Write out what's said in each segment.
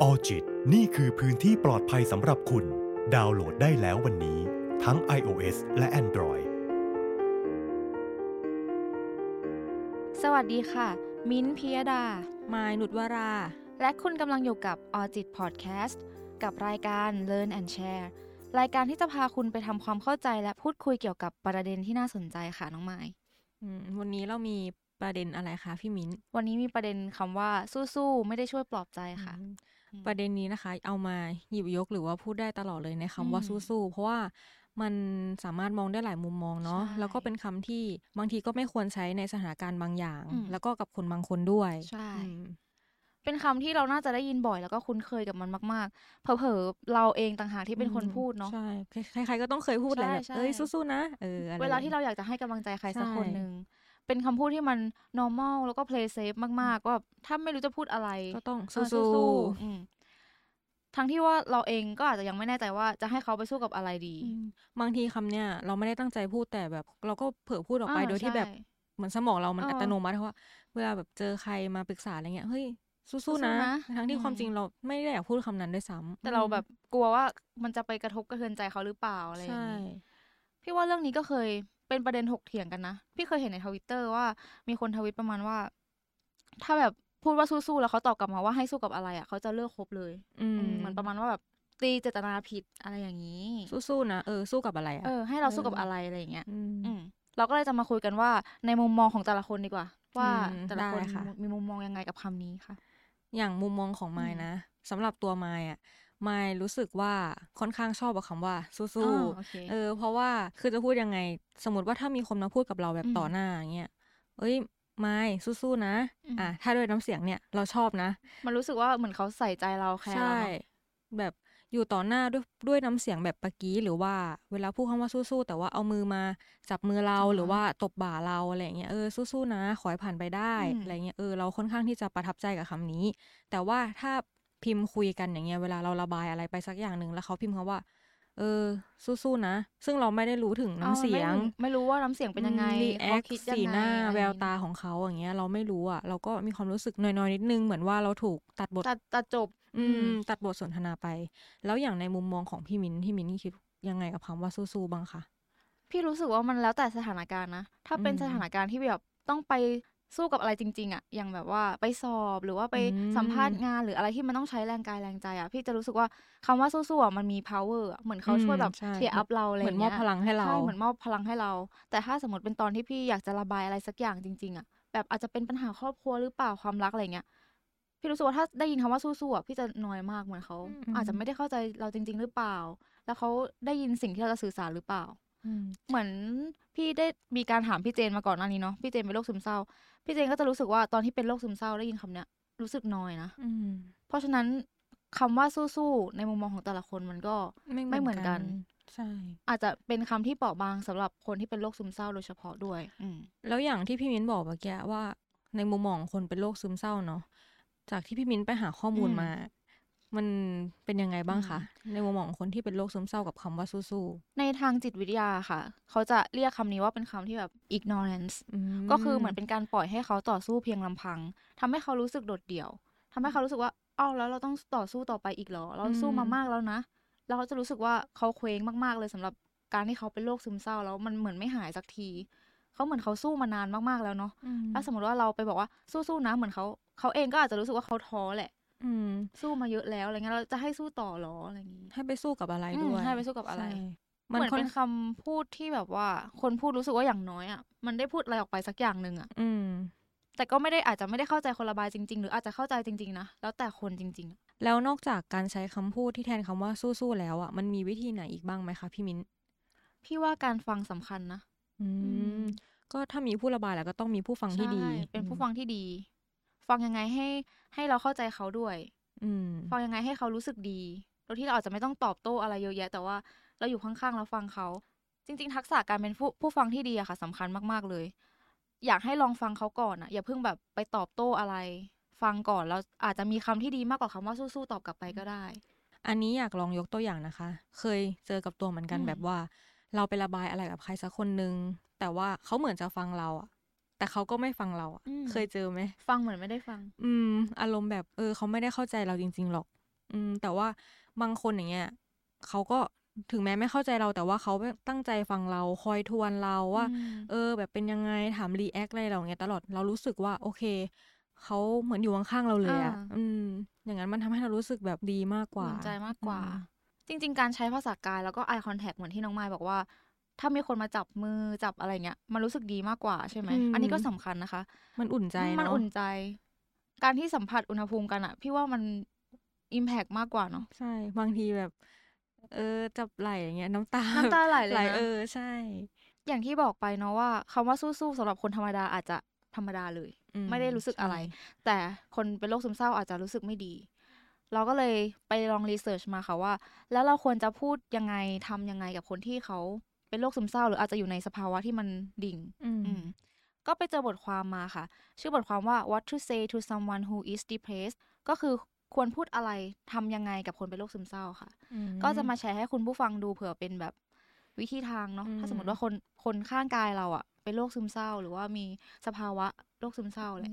ออจิตนี่คือพื้นที่ปลอดภัยสำหรับคุณ ดาวน์โหลดได้แล้ววันนี้ ทั้ง iOS และ Android สวัสดีค่ะ มิ้นท์พิยดา มายนุชวรา และคุณกำลังอยู่กับ o r g i t Podcast กับรายการ Learn and Share รายการที่จะพาคุณไปทำความเข้าใจและพูดคุยเกี่ยวกับประเด็นที่น่าสนใจค่ะน้องไม้อืมวันนี้เรามีประเด็นอะไรคะพี่มิ้น วันนี้มีประเด็นคำว่าสู้ๆไม่ได้ช่วยปลอบใจค่ะอืมอืม ประเด็นนี้นะคะ เอามาหยิบยกหรือว่าพูดได้ตลอดเลยในคำว่าอืมสู้ๆเพราะว่ามันสามารถมองได้หลายมุมมองเนาะใช่แล้วก็เป็นคำที่บางทีก็ไม่ควรใช้ในสถานการณ์บางอย่างอืมแล้วก็กับคนบางคนด้วยใช่อืมเป็นคำที่เราน่าจะได้ยินบ่อยแล้วก็คุ้นเคยกับมันมาก ๆ เผลอๆเราเองต่างหากที่เป็นคนพูดเนาะใช่ใครๆก็ต้องเคยพูดแหละใช่แบบใช่เอ้ยสู้ๆนะเอออะไรเวลาที่เราอยากจะให้กำลังใจใครสักใช่คนหนึ่ง เป็นคำพูดที่มัน normal แล้วก็ play safe มากๆว่าถ้าไม่รู้จะพูดอะไรก็ต้องเออสู้ๆอืมทั้งที่ว่าเราเองก็อาจจะยังไม่แน่ใจว่าจะให้เขาไปสู้กับอะไรดีๆอืมบางทีคำเนี้ยเราไม่ได้ตั้งใจพูดแต่แบบ เราก็เผลอพูดออกไปอ่าโดยที่แบบใช่ เหมือนสมองเรามันเอออัอัตโนมัติว่าเวลาแบบเจอใครมาปรึกษาอะไรเงี้ยเฮ้ยสู้ๆสู้นะๆนะทั้งที่อืม ความจริงเราไม่ได้อยากพูดคำนั้นด้วยซ้ำแต่เราแบบกลัวว่ามันจะไปกระทบกระเทือนใจเขาหรือเปล่าอะไรอย่างใช่นี้พี่ว่าเรื่องนี้ก็เคย เป็นประเด็นถกเถียงกันนะ พี่เคยเห็นในทวิตเตอร์ว่ามีคนทวิตประมาณว่า ถ้าแบบพูดว่าสู้ๆแล้วเขาตอบกลับมาว่าให้สู้กับอะไรอะเขาจะเลิกคบเลย อืมอืมเหมือนประมาณว่าแบบตีเจตนาผิดอะไรอย่างนี้ สู้ๆนะเออสู้กับอะไรอะเออให้เราสู้กับเออออะไรอะไรอย่างเงี้ยมอืมเราก็เลยจะมาคุยกันว่าในมุมมองของแต่ละคนดีกว่า ว่าอืมแต่ละคนได้ค่ะมีมุมมองยังไงกับคำนี้ค่ะ อย่างมุมมองของไมายอืมนะสำหรับตัวไมายอะ ไมายรู้สึกว่าค่อนข้างชอบกับคำว่าสู้อ๋อโอเคๆเออ เพราะว่าคือจะพูดยังไง สมมติว่าถ้ามีคนมาพูดกับเราแบบอืมต่อหน้าอย่างเงี้ยเอ้ยไมายสู้ๆนะอืมอะถ้าด้วยน้ำเสียงเนี่ยเราชอบนะ มันรู้สึกว่าเหมือนเขาใส่ใจเราแคร์ใช่เราเนอะแบบอยู่ต่อหน้าด้วยด้วยน้ำเสียงแบบปะกี้ หรือว่าเวลาพูดคำว่าสู้ๆแต่ว่าเอามือมาจับมือเราอ๋อหรือว่าตบบ่าเราอะไรอย่างเงี้ยเออสู้ๆนะ ขอให้ผ่านไปได้อืมอะไรเงี้ยเออเราค่อนข้างที่จะประทับใจกับคำนี้ แต่ว่าถ้า พิมพ์คุยกันอย่างเงี้ยเวลาเราระบายอะไรไปสักอย่างหนึ่งแล้วเขาพิมพ์คำว่า เออ สู้ๆนะ ซึ่งเราไม่ได้รู้ถึงน้ำเสียงอาไม่รู้ไม่รู้ว่าน้ำเสียงเป็นยังไงรีแอเขาคคิดยังไงสีหน้าอะไรแวอย่วงงี้ตาของเขาอย่างเงี้ย เราไม่รู้อะ เราก็มีความรู้สึกน้อยๆนิดนึงเหมือนว่าเราถูกตัดบทตัดตัดจบ อืม ตัดบทสนทนาไป แล้วอย่างในมุมมองของพี่มิ้นที่มิ้นคิดยังไงกับคำว่าสู้ๆบ้างคะพี่รู้สึกว่ามันแล้วแต่สถานการณ์นะ ถ้าเป็นอืมสถานการณ์ที่แบบต้องไป สู้กับอะไรจริง ๆอะอย่างแบบว่าไปสอบหรือว่าไปอืมสัมภาษณ์งานหรืออะไรที่มันต้องใช้แรงกายแรงใจอะพี่จะรู้สึกว่าคำว่าสู้ๆอะมันมี power อะเหมือนเขาช่วยแบบใช่เชียร์อัพเราอะไรอเหมือนย่างมอเงี้บยพลังให้เราใช่เหมือนมอบพลังให้เรา แต่ถ้าสมมติเป็นตอนที่พี่อยากจะระบายอะไรสักอย่างจริง ๆอะแบบอาจจะเป็นปัญหาครอบครัวหรือเปล่าความรักอะไรเงี้ยพี่รู้สึกว่าถ้าได้ยินคำว่าสู้ๆอะพี่จะนอยมากเหมือนเขาอืมอาจจะไม่ได้เข้าใจเราจริง ๆ หรือเปล่า แล้วเขาได้ยินสิ่งที่เราจะสื่อสารหรือเปล่าอืม เหมือนพี่ได้มีการถามพี่เจนมาก่อนหน้านี้เนาะพี่เจนเป็นโรคซึมเศร้า พี่เจนก็จะรู้สึกว่าตอนที่เป็นโรคซึมเศร้าได้ยินคำเนี้ยรู้สึกน้อยนะอืมเพราะฉะนั้นคำว่าสู้ๆในมุมมองของแต่ละคนมันก็ไม่เหมือนกันใช่อาจจะเป็นคำที่เปราะบางสำหรับคนที่เป็นโรคซึมเศร้าโดยเฉพาะด้วย อืมแล้วอย่างที่พี่มิ้นบอกเมื่อกี้ว่า ในมุมมองของคนเป็นโรคซึมเศร้าเนาะจากที่พี่มิ้นไปหาข้อมูลอืมมา มันเป็นยังไงบ้างคะอืมในมุมมองของคนที่เป็นโรคซึมเศร้ากับคำว่าสู้ในทางจิตวิทยาค่ะ เขาจะเรียกคำนี้ว่าเป็นคำที่แบบ ignorance ๆอืมก็คือเหมือนเป็นการปล่อยให้เขาต่อสู้เพียงลำพังทำให้เขารู้สึกโดดเดี่ยวทำให้เขารู้สึกว่าอ้าวแล้วเราต้องต่อสู้ต่อไปอีกเหรอ เราสู้มามากแล้วนะ แล้วเขาจะรู้สึกว่าเขาเคว้งมากๆเลยสำหรับการที่เขาเป็นโรคซึมเศร้าแล้วมันเหมือนไม่หายสักที เขาเหมือนเขาสู้มานานมากๆแล้วเนาะอืมถ้าสมมติว่าเราไปบอกว่าสู้ๆนะเหมือนเขาเขาเองก็อาจจะรู้สึกว่าเขาท้อแหละ อืม สู้มาเยอะแล้วอะไรเงี้ยเราจะให้สู้ต่อเหรออะไรอย่างงี้ให้ไปสู้กับอะไรอืมด้วยให้ไปสู้กับอะไรใช่เหมือนค่เป็นคำพูดที่แบบว่า คนพูดรู้สึกว่าอย่างน้อยอะมันได้พูดอะไรออกไปสักอย่างหนึ่งอะอืม แต่ก็ไม่ได้อาจจะไม่ได้เข้าใจคนระบายจริง ๆ หรืออาจจะเข้าใจจริง ๆ นะแล้วแต่คนจริงๆอะแล้วนอกจากการใช้คำพูดที่แทนคำว่าสู้ๆแล้วอะมันมีวิธีไหนอีกบ้างไหมคะพี่มิ้นพี่ว่าการฟังสำคัญนะอือืมมก็ถ้ามีผู้ระบายแล้วก็ต้องมีผู้ฟังที่ดีใช่เป็นผู้ฟังที่ดี ฟังยังไงให้ให้เราเข้าใจเขาด้วย อืม ฟังยังไงให้เขารู้สึกดีโดยที่เราอาจจะไม่ต้องตอบโต้อะไรเยอะแยะ แต่ว่าเราอยู่ข้างๆแล้วฟังเขา จริง ๆ ทักษะการเป็นผู้ผู้ฟังที่ดีอะค่ะสำคัญมากๆเลย อยากให้ลองฟังเขาก่อนอะอย่าเพิ่งแบบไปตอบโต้อะไร ฟังก่อนแล้วอาจจะมีคำที่ดีมากกว่าคำว่าสู้ๆตอบกลับไปก็ได้ อันนี้อยากลองยกตัวอย่างนะคะ เคยเจอกับตัวเหมือนกันอืมแบบว่า เราไประบายอะไรกับใครสักคนนึงแต่ว่าเขาเหมือนจะฟังเราอะ แต่เขาก็ไม่ฟังเราอะอืมเคยเจอไหม ฟังเหมือนไม่ได้ฟัง อืม อารมณ์แบบ เออ เขาไม่ได้เข้าใจเราจริง ๆ หรอก อืม แต่ว่าบางคนอย่างเงี้ยเขาก็ถึงแม้ไม่เข้าใจเราแต่ว่าเขาตั้งใจฟังเราคอยทวนเราว่าอืมเออ แบบเป็นยังไงถาม react อะไรเราเงี้ยตลอดเรารู้สึกว่า โอเคเขาเหมือนอยู่ข้างๆเราเลยอะอ่าอืม อย่างนั้นมันทำให้เรารู้สึกแบบดีมากกว่าอุ่นใจมากกว่าอืมจริง ๆ การใช้ภาษากายแล้วก็ eye contact เหมือนที่น้องไมายบอกว่า ถ้ามีคนมาจับมือจับอะไรเงี้ย มันรู้สึกดีมากกว่าใช่ไหมอืมอันนี้ก็สำคัญนะคะ มันอุ่นใจมันเนาะอุ่นใจ การที่สัมผัสอุณหภูมิกันอะพี่ว่ามัน impact มากกว่าเนาะใช่ บางทีแบบ เออ จับไหลอย่างเงี้ยน้ำตาน้ำตาไหลเลยไหลนะเออใช่ อย่างที่บอกไปเนาะว่าคำว่าสู้ๆสำหรับคนธรรมดาอาจจะธรรมดาเลยอืไม่ได้รู้สึกอะไรใช่แต่คนเป็นโรคซึมเศร้าอาจจะรู้สึกไม่ดีเราก็เลยไปลองรีเสิร์ชมาค่ะว่า แล้วเราควรจะพูดยังไงทำยังไงกับคนที่เขา เป็นโรคซึมเศร้า หรืออาจจะอยู่ในสภาวะที่มันดิ่ง อืมอืมก็ไปเจอบทความมาค่ะ ชื่อบทความว่า what to say to someone who is depressed ก็คือควรพูดอะไรทำยังไงกับคนเป็นโรคซึมเศร้าค่ะอืก็จะมาแชร์ให้คุณผู้ฟังดูเผื่อเป็นแบบวิธีทางเนาะอืมถ้าสมมติว่าคนคนข้างกายเราอะเป็นโรคซึมเศร้า หรือว่ามีสภาวะโรคซึมเศร้าแหละ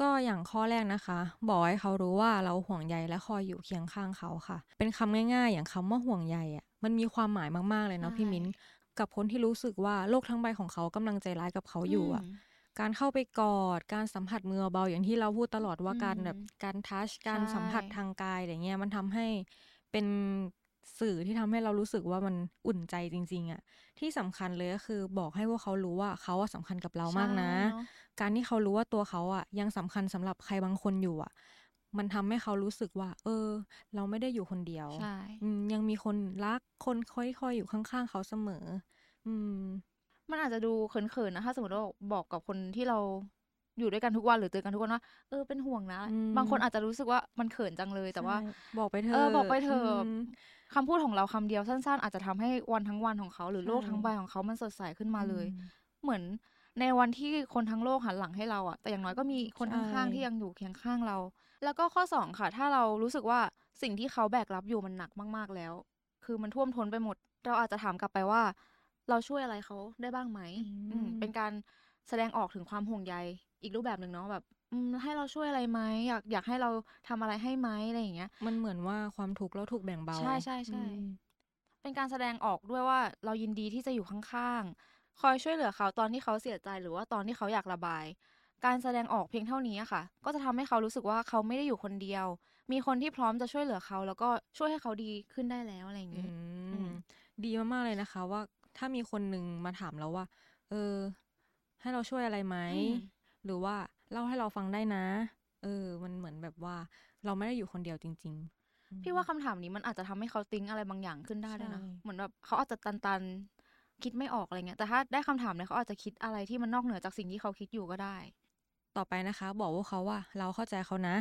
ก็อย่างข้อแรกนะคะ บอกให้เขารู้ว่าเราห่วงใยและคอยอยู่เคียงข้างเขาค่ะ เป็นคำง่าย ๆ อย่างคำว่าห่วงใยอะมันมีความหมายมากๆเลยเนาะใช่พี่มิ้น กับคนที่รู้สึกว่าโลกทั้งใบของเขากำลังใจร้ายกับเขาอยู่อะมการเข้าไปกอด การสัมผัสมือเบาอย่างที่เราพูดตลอดว่าอืมการแบบการทัชการใช่สัมผัสทางกายอะไรเงี้ยมันทำให้เป็นสื่อที่ทำให้เรารู้สึกว่ามันอุ่นใจจริง ๆอะที่สำคัญเลยก็คือบอกให้พวกเขารู้ว่าเขาอะสำคัญกับเรามากนะใช่เอการที่เขารู้ว่าตัวเขาอะยังสำคัญสำหรับใครบางคนอยู่อะ มันทำให้เขารู้สึกว่า เออ เราไม่ได้อยู่คนเดียวใช่อืมยังมีคนรักคนคอยคอยอยู่ข้างๆเขาเสมอ อืม มันอาจจะดูเขินๆนะถ้าสมมติว่าบอกกับคนที่เราอยู่ด้วยกันทุกวันหรือเจอกันทุกวันว่าเออเป็นห่วงนะอืมบางคนอาจจะรู้สึกว่ามันเขินจังเลยแต่ว่าใช่บอกไปเถอะเออบอกไปเถอะมคำพูดของเราคำเดียวสั้น ๆ อาจจะทำให้วันทั้งวันของเขา หรือใช่โลกทั้งใบของเขามันสดใสขึ้นมาเลยอืมเหมือนในวันที่คนทั้งโลกหันหลังให้เราอะแต่อย่างน้อยก็มีคนใช่ข้างๆที่ยังอยู่เคียงข้างเรา แล้วก็ข้อสองค่ะ ถ้าเรารู้สึกว่าสิ่งที่เขาแบกรับอยู่มันหนักมากๆแล้ว คือมันท่วมท้นไปหมด เราอาจจะถามกลับไปว่า เราช่วยอะไรเขาได้บ้างไหมอืมอืมเป็นการแสดงออกถึงความห่วงใยอีกรูปแบบหนึ่งเนาะแบบอืมให้เราช่วยอะไรไหมอยากอยากให้เราทำอะไรให้ไหมอะไรอย่างเงี้ย มันเหมือนว่าความทุกข์เราถูกแบ่งเบา ใช่ใช่ใช่อืมเป็นการแสดงออกด้วยว่าเรายินดีที่จะอยู่ข้างๆ คอยช่วยเหลือเขาตอนที่เขาเสียใจหรือว่าตอนที่เขาอยากระบาย การแสดงออกเพียงเท่านี้อะค่ะ ก็จะทำให้เขารู้สึกว่าเขาไม่ได้อยู่คนเดียว มีคนที่พร้อมจะช่วยเหลือเขา แล้วก็ช่วยให้เขาดีขึ้นได้แล้วอะไรอย่างอืนี้อืมมดีมากๆเลยนะคะ ว่าถ้ามีคนหนึ่งมาถามเราว่า เออ ให้เราช่วยอะไรไหมอืมหรือว่าเล่าให้เราฟังได้นะ เออ มันเหมือนแบบว่า เราไม่ได้อยู่คนเดียวจริง ๆ พี่ว่าคำถามนี้มันอาจจะทำให้เขาติ้งอะไรบางอย่างขึ้นได้ด้วยนะใช่เหมือนแบบเขาอาจจะตันๆ คิดไม่ออกอะไรเงี้ย แต่ถ้าได้คำถามเนี่ยเขาอาจจะคิดอะไรที่มันนอกเหนือจากสิ่งที่เขาคิดอยู่ก็ได้ ต่อไปนะคะ บอกพวกเขาว่า เราเข้าใจเขานะ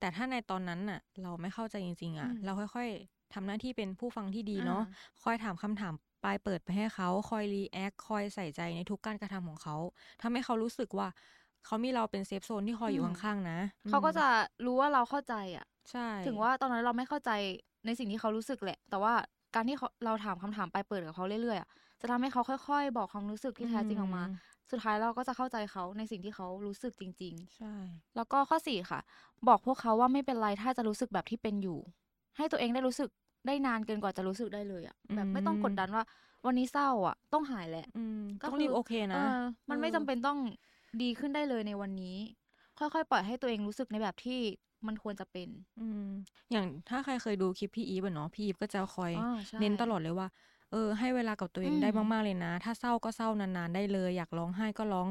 แต่ถ้าในตอนนั้นน่ะ เราไม่เข้าใจจริง ๆอะอืมเราค่อย ๆทำหน้าที่เป็นผู้ฟังที่ดีเนาะอ่คอยถามคำถามปลายเปิดไปให้เขาคอย react คอยใส่ใจในทุกการกระทำของเขาทำให้เขารู้สึกว่าเขามีเราเป็น safe zone ที่คอยอยู่อืมข้างๆนะ เขาก็อืมจะรู้ว่าเราเข้าใจอะ ใช่ ถึงว่าตอนนั้นเราไม่เข้าใจในสิ่งที่เขารู้สึกแหละ แต่ว่า การที่เขาเราถามคำถามปลายเปิดกับเขาเรื่อยๆอะจะทำให้เขาค่อยๆ บอกความรู้สึกที่แท้จริงออกมา สุดท้ายเราก็จะเข้าใจเขาในสิ่งที่เขารู้สึกจริงใช่ๆแล้วก็ข้อสี่ค่ะ บอกพวกเขาว่าไม่เป็นไรถ้าจะรู้สึกแบบที่เป็นอยู่ ให้ตัวเองได้รู้สึกได้นานเกินกว่าจะรู้สึกได้เลยอะแบบไม่ต้องกดดันว่า วันนี้เศร้าอะ ต้องหายแหละอืมก็ต้องคือรีบโอเคนะเออมันไม่เออจำเป็นต้องดีขึ้นได้เลยในวันนี้ ค่อยๆ ปล่อยให้ตัวเองรู้สึกในแบบที่มันควรจะเป็น อืม อย่างถ้าใครเคยดูคลิปพี่อีฟอะเนาะพี่อีฟก็จะคอยอ่าใช่เน้นตลอดเลยว่า เออ ให้เวลากับตัวเองอืมได้มากๆเลยนะ ถ้าเศร้าก็เศร้านานๆได้เลย อยากร้องไห้ก็ร้อง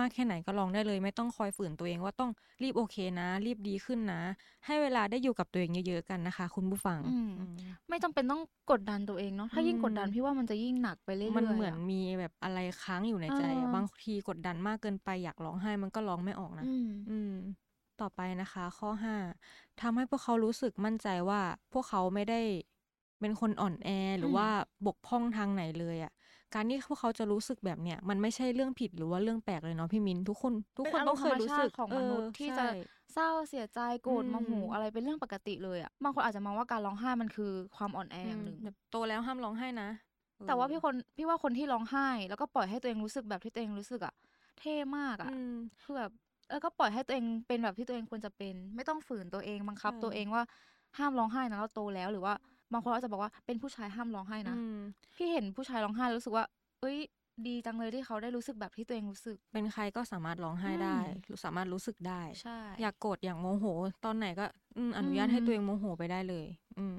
มากแค่ไหนก็ร้องได้เลย ไม่ต้องคอยฝืนตัวเองว่าต้องรีบโอเคนะ รีบดีขึ้นนะ ให้เวลาได้อยู่กับตัวเองเยอะๆกันนะคะ คุณผู้ฟังอืมอืมไม่จำเป็นต้องกดดันตัวเองเนาะถ้ายิ่งอืมกดดันพี่ว่ามันจะยิ่งหนักไปเรื่อยๆมันเหมือนอะมีแบบอะไรค้างอยู่ในใจอะเออบางทีกดดันมากเกินไปอยากร้องไห้มันก็ร้องไม่ออกนะอืมอืมต่อไปนะคะ ข้อห้าทำให้พวกเขารู้สึกมั่นใจว่าพวกเขาไม่ได้เป็นคนอ่อนแอหรือมว่าบกพร่องทางไหนเลยอะ่ะ การที่พวกเขาจะรู้สึกแบบเนี้ยมันไม่ใช่เรื่องผิดหรือว่าเรื่องแปลกเลยเนาะพี่มินทุกคน ทุกคนต้องเคยรู้สึกเป็นอารมณ์ธรรมชาติของมนุษย์เออที่จะใช่เศร้าเสียใจโกรธอืมโมโหอะไรเป็นเรื่องปกติเลยอะบางคนอาจจะมองว่าการร้องไห้มันคือความอ่อนแออย่างหนึ่งอืมแบบโตแล้วห้ามร้องไห้นะเออแต่ว่าพี่คนพี่ว่าคนที่ร้องไห้ แล้วก็ปล่อยให้ตัวเองรู้สึกแบบที่ตัวเองรู้สึกอะเท่มากอะอืมคือแบบเออก็ปล่อยให้ตัวเองเป็นแบบที่ตัวเองควรจะเป็น ไม่ต้องฝืนตัวเองบังคับใช่ตัวเองว่าห้ามร้องไห้นะเราโตแล้วหรือว่า บางคนอาจจะบอกว่าเป็นผู้ชายห้ามร้องไห้นะอืมพี่เห็นผู้ชายร้องไห้แล้วรู้สึกว่า เอ้ย ดีจังเลยที่เขาได้รู้สึกแบบที่ตัวเองรู้สึก เป็นใครก็สามารถร้องไห้อืมได้รู้สามารถรู้สึกได้ใช่อยากโกรธอยากโมโห ตอนไหนก็อืมอนุญาตให้อืมตัวเองโมโหไปได้เลย อืม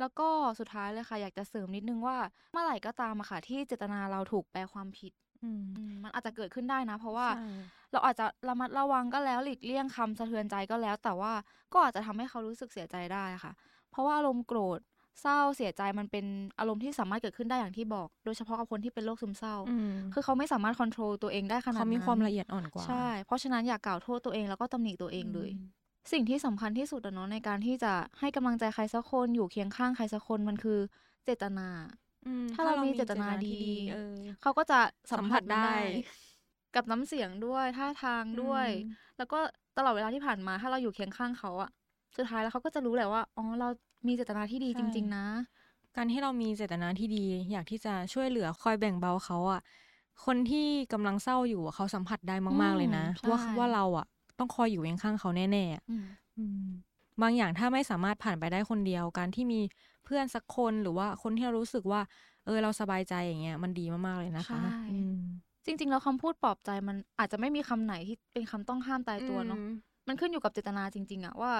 แล้วก็สุดท้ายเลยค่ะ อยากจะเสริมนิดนึงว่าเมื่อไหร่ก็ตามอะค่ะ ที่เจตนาเราถูกแปลความผิดอืมอืมมันอาจจะเกิดขึ้นได้นะ เพราะว่าใช่เราอาจจะระมัดระวังก็แล้วหลีกเลี่ยงคำสะเทือนใจก็แล้ว แต่ว่าก็อาจจะทำให้เขารู้สึกเสียใจได้ค่ะ เพราะว่าอารมณ์โกรธเศร้าเสียใจมันเป็นอารมณ์ที่สามารถเกิดขึ้นได้อย่างที่บอก โดยเฉพาะกับคนที่เป็นโรคซึมเศร้าอืมคือเขาไม่สามารถควบคุมตัวเองได้ขนาดนั้นเขามีความละเอียดอ่อนกว่าใช่เพราะฉะนั้นอย่ากกล่าวโทษตัวเองแล้วก็ตำหนิตัวเองเลยสิ่งที่สำคัญที่สุดอะเนาะในการที่จะให้กำลังใจใครสักคนอยู่เคียงข้างใครสักคนมันคือเจตนาอืมถ้าเรามีเจตนาที่ดีเออเขาก็จะสัมสัมผัผัสสได้ได้ กับน้ำเสียงด้วยท่าทางด้วยอืมแล้วก็ตลอดเวลาที่ผ่านมา ถ้าเราอยู่เคียงข้างเขาอะ สุดท้ายแล้วเขาก็จะรู้แหละว่าอ๋อเรามีเจตนาที่ดีจริง ๆ นะ การที่เรามีเจตนาที่ดี อยากที่จะช่วยเหลือคอยแบ่งเบาเขาอะ คนที่กำลังเศร้าอยู่อะเขาสัมผัสได้มาก ๆเลยนะอืมว่าใช่ว่าเราอะ ต้องคอยอยู่เคียงข้างเขาแน่ๆอะอืมอืมบางอย่างถ้าไม่สามารถผ่านไปได้คนเดียว การที่มีเพื่อนสักคนหรือว่าคนที่เรารู้สึกว่า เออเราสบายใจอย่างเงี้ยมันดีมากๆเลยนะคะใช่อืมจริง ๆ แล้วคำพูดปลอบใจมันอาจจะไม่มีคำไหนที่เป็นคำต้องห้ามตายตัวเนาะอืมมันขึ้นอยู่กับเจตนาจริง ๆอะว่า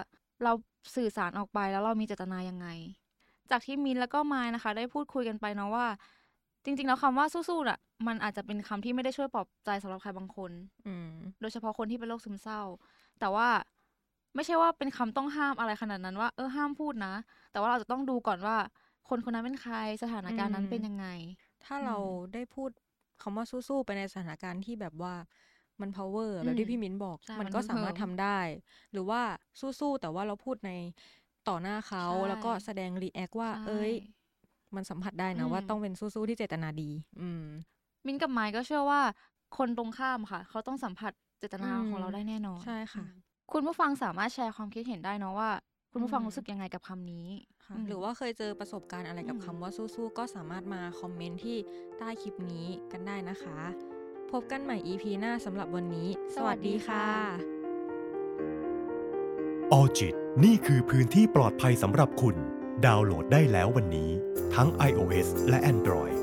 เราสื่อสารออกไปแล้วเรามีเจตนายังไง จากที่มินแล้วก็มายนะคะ ได้พูดคุยกันไปเนาะว่า จริง ๆ แล้วคำว่าสู้ๆน่ะ มันอาจจะเป็นคำที่ไม่ได้ช่วยปลอบใจสำหรับใครบางคน อืมโดยเฉพาะคนที่เป็นโรคซึมเศร้า แต่ว่าไม่ใช่ว่าเป็นคำต้องห้ามอะไรขนาดนั้นว่าเออห้ามพูดนะ แต่ว่าเราจะต้องดูก่อนว่า คนคนนั้นเป็นใครสถานการณ์นั้นอืมเป็นยังไง ถ้าเราได้พูดคำว่าสู้ๆไปในสถานการณ์ที่แบบว่า มัน power อะแบบอืที่มพี่มิ้นบอกใช่มันมันก็ฮึกสามารถเหิมทำได้ หรือว่าสู้ๆแต่ว่าเราพูดในต่อหน้าเขาใช่แล้วก็แสดง react ว่าใช่เอ้ย มันสัมผัสได้นะอืมว่าต้องเป็นสู้ๆที่เจตนาดี อืม มินกับไมค์ก็เชื่อว่า คนตรงข้ามค่ะ เขาต้องสัมผัสเจตนาอืมของเราได้แน่นอนใช่ค่ะอืมคุณผู้ฟังสามารถแชร์ความคิดเห็นได้เนาะว่าคุณผู้ฟังอืมรู้สึกยังไงกับคำนี้ค่ะอืมหรือว่าเคยเจอประสบการณ์อะไรกับอืมคำว่าสู้ๆ ก็สามารถมาคอมเมนต์ที่ใต้คลิปนี้กันได้นะคะ พบกันใหม่ EP หน้าสำหรับวันนี้ สวัสดีค่ะออจิตนี่คือพื้นที่ปลอดภัยสำหรับคุณ ดาวน์โหลดได้แล้ววันนี้ ทั้ง iOS และ Android